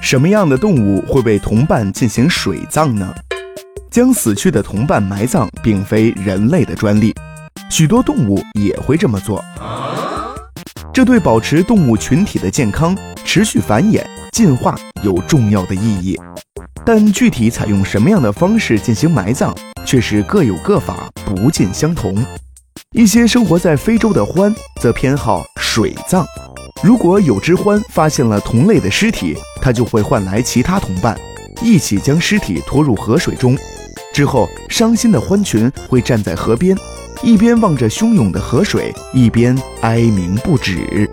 什么样的动物会为同伴进行水葬呢？将死去的同伴埋葬并非人类的专利，许多动物也会这么做。这对保持动物群体的健康、持续繁衍、进化有重要的意义。但具体采用什么样的方式进行埋葬，却是各有各法，不尽相同。一些生活在非洲的獾则偏好水葬。如果有只獾发现了同类的尸体，他就会换来其他同伴，一起将尸体拖入河水中。之后，伤心的獾群会站在河边，一边望着汹涌的河水，一边哀鸣不止。